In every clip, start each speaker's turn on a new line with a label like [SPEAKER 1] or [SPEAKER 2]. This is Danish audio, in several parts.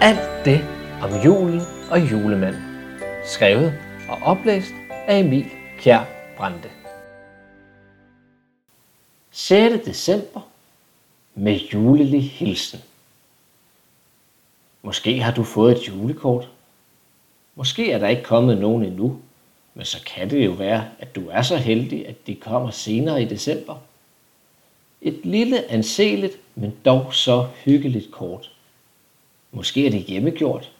[SPEAKER 1] Alt det om julen og julemanden. Skrevet og oplæst af Emil Kjær Brande. 6. december med julelig hilsen. Måske har du fået et julekort. Måske er der ikke kommet nogen endnu, men så kan det jo være, at du er så heldig, at de kommer senere i december. Et lille, anseligt, men dog så hyggeligt kort. Måske er det hjemmegjort,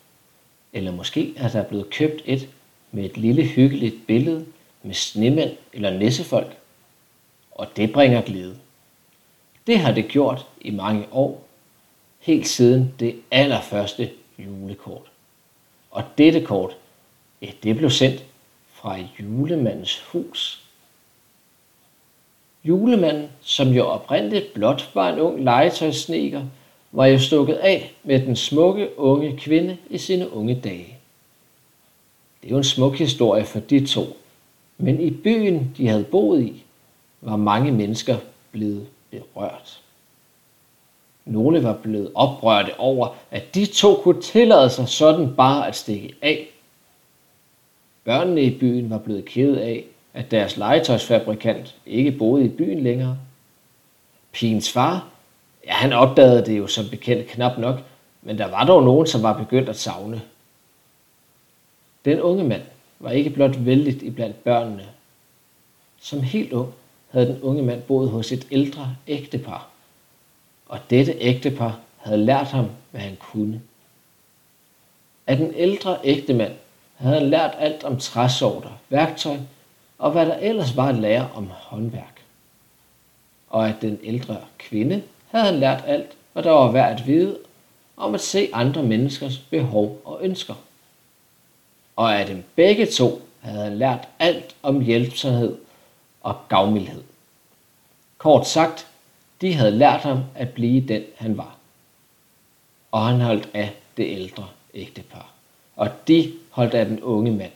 [SPEAKER 1] eller måske er der blevet købt et med et lille hyggeligt billede med snemænd eller nissefolk. Og det bringer glæde. Det har det gjort i mange år, helt siden det allerførste julekort. Og dette kort, ja, det blev sendt fra julemandens hus. Julemanden, som jo oprindeligt blot var en ung legetøjsneker, var jo stukket af med den smukke unge kvinde i sine unge dage. Det er jo en smuk historie for de to, men i byen, de havde boet i, var mange mennesker blevet berørt. Nogle var blevet oprørte over, at de to kunne tillade sig sådan bare at stikke af. Børnene i byen var blevet ked af, at deres legetøjsfabrikant ikke boede i byen længere. Pigens far Ja, han opdagede det jo som bekendt knap nok, men der var dog nogen, som var begyndt at savne. Den unge mand var ikke blot vældigt iblandt børnene. Som helt ung havde den unge mand boet hos et ældre ægtepar, og dette ægtepar havde lært ham, hvad han kunne. Af den ældre ægtemand havde han lært alt om træsorter, værktøj og hvad der ellers var at lære om håndværk. Og at den ældre kvinde havde han lært alt, hvad der var værd at vide om at se andre menneskers behov og ønsker. Og af dem begge to havde han lært alt om hjælpsomhed og gavmildhed. Kort sagt, de havde lært ham at blive den, han var. Og han holdt af det ældre ægtepar. Og de holdt af den unge mand.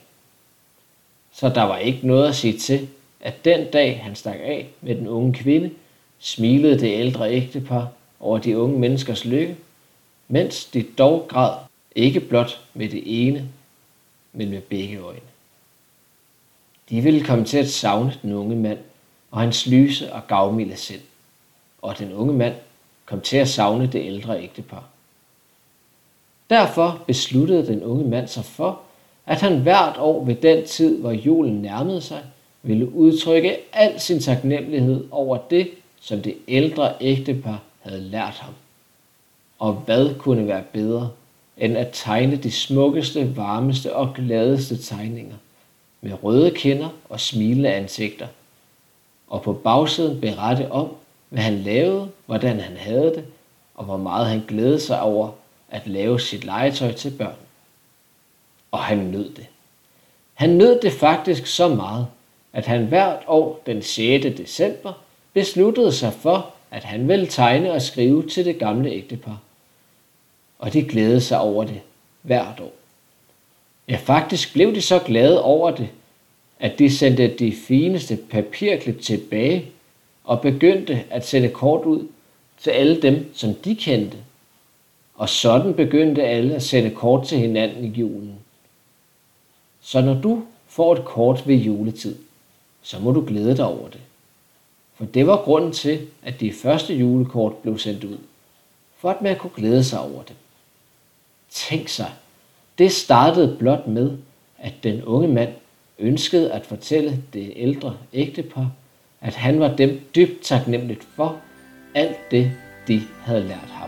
[SPEAKER 1] Så der var ikke noget at sige til, at den dag han stak af med den unge kvinde, smilede det ældre ægtepar over de unge menneskers lykke, mens de dog græd ikke blot med det ene, men med begge øjne. De ville komme til at savne den unge mand og hans lyse og gavmilde sind, og den unge mand kom til at savne det ældre ægtepar. Derfor besluttede den unge mand sig for, at han hvert år ved den tid, hvor julen nærmede sig, ville udtrykke al sin taknemmelighed over det, som det ældre ægtepar havde lært ham. Og hvad kunne være bedre, end at tegne de smukkeste, varmeste og gladeste tegninger, med røde kinder og smilende ansigter, og på bagsiden berette om, hvad han lavede, hvordan han havde det, og hvor meget han glædede sig over at lave sit legetøj til børn. Og han nød det. Han nød det faktisk så meget, at han hvert år den 6. december besluttede sig for, at han ville tegne og skrive til det gamle ægtepar. Og de glædede sig over det hvert år. Ja, faktisk blev de så glade over det, at de sendte de fineste papirklip tilbage og begyndte at sende kort ud til alle dem, som de kendte. Og sådan begyndte alle at sende kort til hinanden i julen. Så når du får et kort ved juletid, så må du glæde dig over det. For det var grunden til, at de første julekort blev sendt ud, for at man kunne glæde sig over det. Tænk sig, det startede blot med, at den unge mand ønskede at fortælle det ældre ægtepar, at han var dem dybt taknemmeligt for alt det, de havde lært ham.